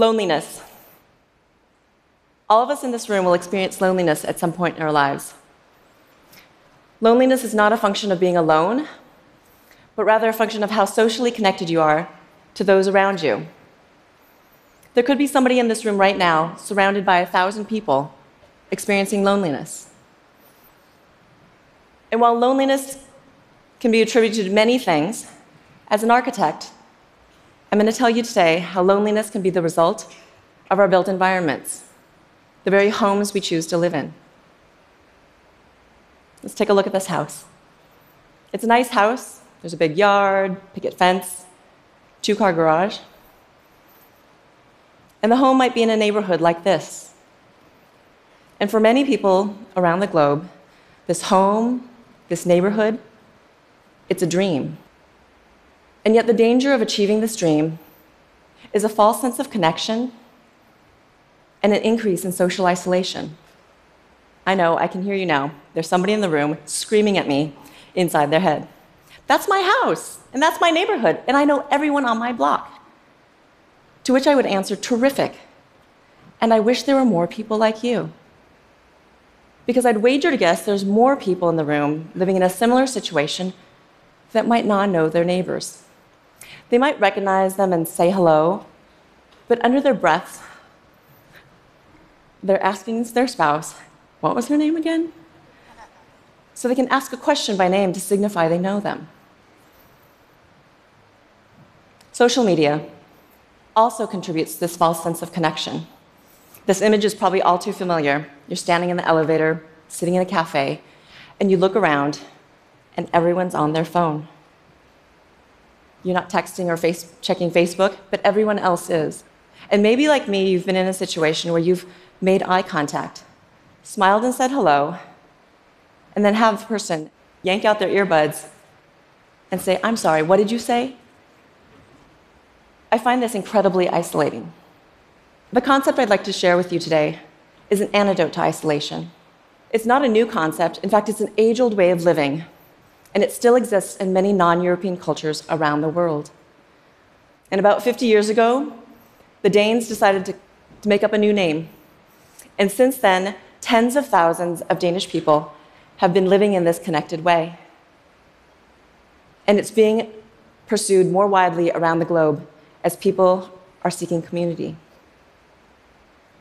Loneliness. All of us in this room will experience loneliness at some point in our lives. Loneliness is not a function of being alone, but rather a function of how socially connected you are to those around you. There could be somebody in this room right now, surrounded by a thousand people, experiencing loneliness. And while loneliness can be attributed to many things, as an architect, I'm going to tell you today how loneliness can be the result of our built environments, the very homes we choose to live in. Let's take a look at this house. It's a nice house. There's a big yard, picket fence, two car garage. And the home might be in a neighborhood like this. And for many people around the globe, this home, this neighborhood, it's a dream. And yet, the danger of achieving this dream is a false sense of connection and an increase in social isolation. I know, I can hear you now. There's somebody in the room screaming at me inside their head. That's my house, and that's my neighborhood, and I know everyone on my block. To which I would answer, terrific. And I wish there were more people like you. Because I'd wager to guess there's more people in the room living in a similar situation that might not know their neighbors. They might recognize them and say hello, but under their breath, they're asking their spouse, what was her name again? So they can ask a question by name to signify they know them. Social media also contributes to this false sense of connection. This image is probably all too familiar. You're standing in the elevator, sitting in a cafe, and you look around, and everyone's on their phone. You're not texting or face, checking Facebook, but everyone else is. And maybe, like me, you've been in a situation where you've made eye contact smiled and said hello, and then have the person yank out their earbuds and say, I'm sorry, what did you say? I find this incredibly isolating. The concept I'd like to share with you today is an antidote to isolation. It's not a new concept, in fact, it's an age old way of living, and it still exists in many non European cultures around the world. And about 50 years ago, the Danes decided to, to make up a new name. And since then, tens of thousands of Danish people have been living in this connected way. And it's being pursued more widely around the globe as people are seeking community.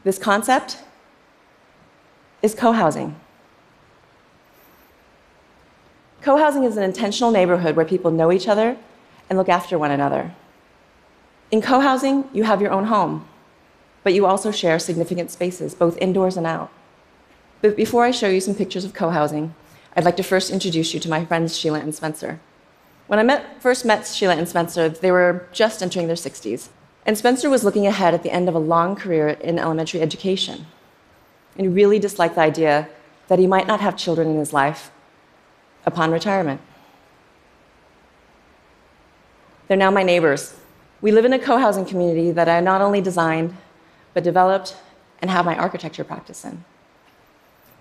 This concept is co housing. Co housing is an intentional neighborhood where people know each other and look after one another. In co housing, you have your own home, but you also share significant spaces, both indoors and out. But before I show you some pictures of co-housing, I'd like to first introduce you to my friends Sheila and Spencer. When I met, first met Sheila and Spencer, they were just entering their 60s. And Spencer was looking ahead at the end of a long career in elementary education. And he really disliked the idea that he might not have children in his life upon retirement. They're now my neighbors. We live in a co housing community that I not only designed, but developed and have my architecture practice in.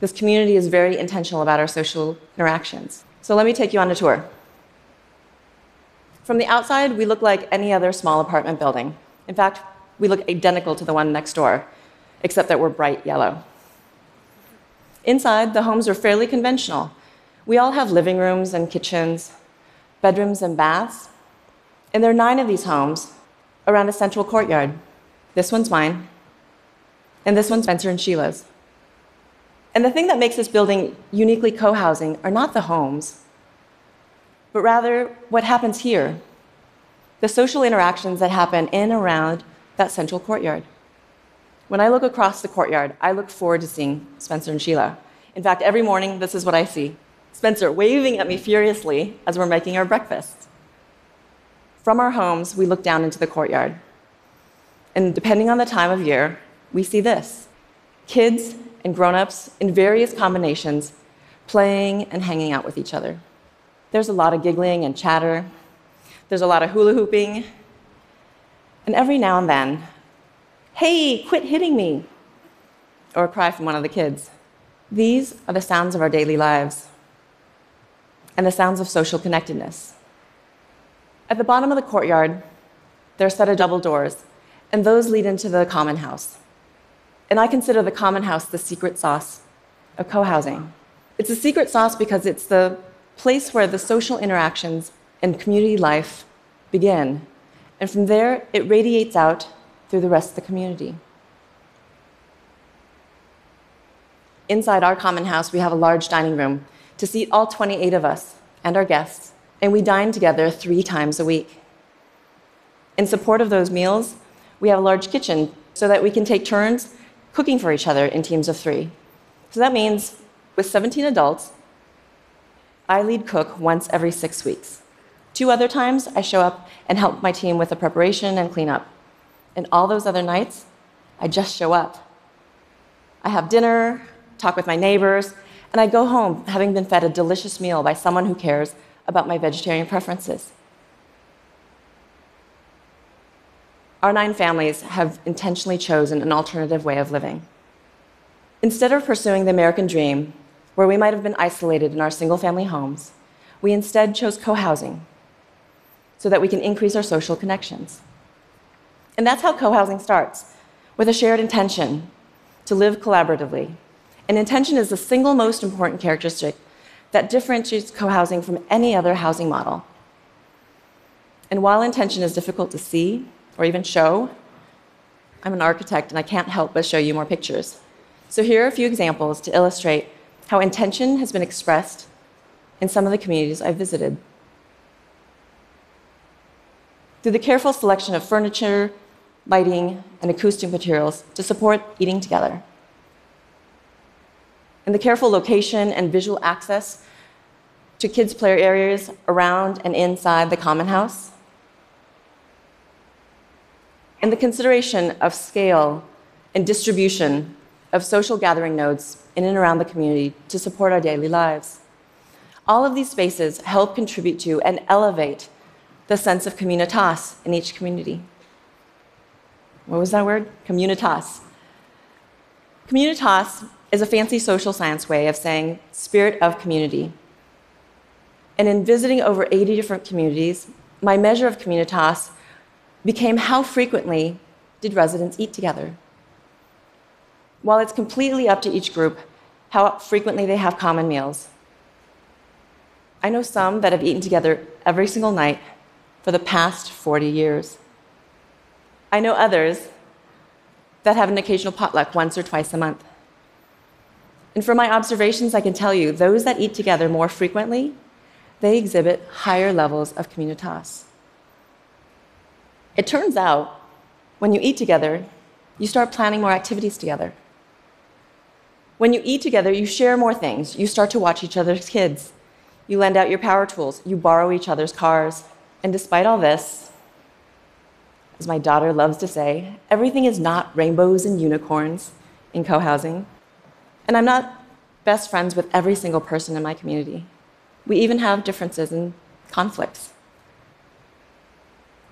This community is very intentional about our social interactions. So let me take you on a tour. From the outside, we look like any other small apartment building. In fact, we look identical to the one next door, except that we're bright yellow. Inside, the homes are fairly conventional. We all have living rooms and kitchens, bedrooms and baths. And there are nine of these homes around a central courtyard. This one's mine, and this one's Spencer and Sheila's. And the thing that makes this building uniquely co housing are not the homes, but rather what happens here the social interactions that happen in and around that central courtyard. When I look across the courtyard, I look forward to seeing Spencer and Sheila. In fact, every morning, this is what I see Spencer waving at me furiously as we're making our breakfast. From our homes, we look down into the courtyard. And depending on the time of year, we see this kids and grown ups in various combinations playing and hanging out with each other. There's a lot of giggling and chatter, there's a lot of hula hooping, and every now and then, hey, quit hitting me, or a cry from one of the kids. These are the sounds of our daily lives and the sounds of social connectedness. At the bottom of the courtyard, there are a set of double doors, and those lead into the common house. And I consider the common house the secret sauce of co housing. It's a secret sauce because it's the place where the social interactions and community life begin. And from there, it radiates out through the rest of the community. Inside our common house, we have a large dining room to seat all 28 of us and our guests, and we dine together three times a week. In support of those meals, we have a large kitchen so that we can take turns cooking for each other in teams of three. So that means with 17 adults, I lead cook once every six weeks. Two other times, I show up and help my team with the preparation and cleanup. And all those other nights, I just show up. I have dinner, talk with my neighbors, and I go home having been fed a delicious meal by someone who cares about my vegetarian preferences. Our nine families have intentionally chosen an alternative way of living. Instead of pursuing the American dream, where we might have been isolated in our single family homes, we instead chose co housing so that we can increase our social connections. And that's how co housing starts with a shared intention to live collaboratively. And intention is the single most important characteristic that differentiates co housing from any other housing model. And while intention is difficult to see or even show, I'm an architect and I can't help but show you more pictures. So here are a few examples to illustrate how intention has been expressed in some of the communities I've visited. Through the careful selection of furniture, lighting, and acoustic materials to support eating together. And the careful location and visual access to kids' play areas around and inside the common house. And the consideration of scale and distribution of social gathering nodes in and around the community to support our daily lives. All of these spaces help contribute to and elevate the sense of communitas in each community. What was that word? Communitas. Communitas is a fancy social science way of saying spirit of community. And in visiting over 80 different communities, my measure of communitas became how frequently did residents eat together. While it's completely up to each group how frequently they have common meals, I know some that have eaten together every single night for the past 40 years. I know others that have an occasional potluck once or twice a month. And from my observations, I can tell you those that eat together more frequently, they exhibit higher levels of communitas. It turns out when you eat together, you start planning more activities together. When you eat together, you share more things. You start to watch each other's kids. You lend out your power tools. You borrow each other's cars. And despite all this, as my daughter loves to say, everything is not rainbows and unicorns in co housing. And I'm not best friends with every single person in my community. We even have differences and conflicts.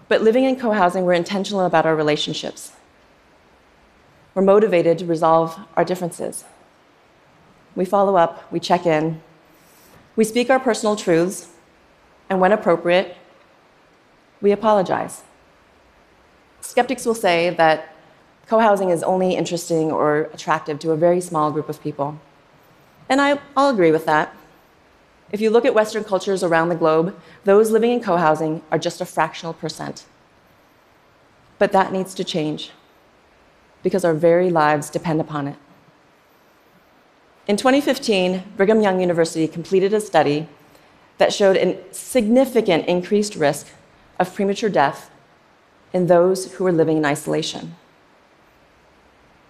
But living in co housing, we're intentional about our relationships. We're motivated to resolve our differences. We follow up, we check in, we speak our personal truths, and when appropriate, we apologize. Skeptics will say that co housing is only interesting or attractive to a very small group of people. And I, will agree with that. If you look at Western cultures around the globe, those living in co housing are just a fractional percent. But that needs to change because our very lives depend upon it. In 2015, Brigham Young University completed a study that showed a significant increased risk of premature death in those who were living in isolation.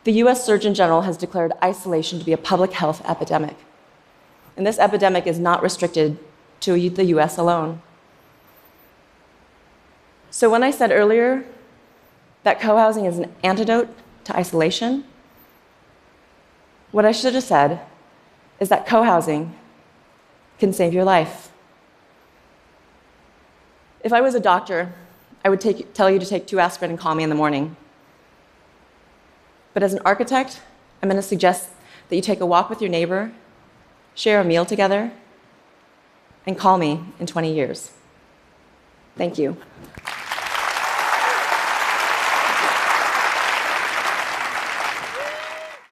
The US Surgeon General has declared isolation to be a public health epidemic. And this epidemic is not restricted to the US alone. So, when I said earlier that co housing is an antidote to isolation, what I should have said is that co housing can save your life. If I was a doctor, I would take, tell you to take two aspirin and call me in the morning. But as an architect, I'm going to suggest that you take a walk with your neighbor, share a meal together, and call me in 20 years. Thank you.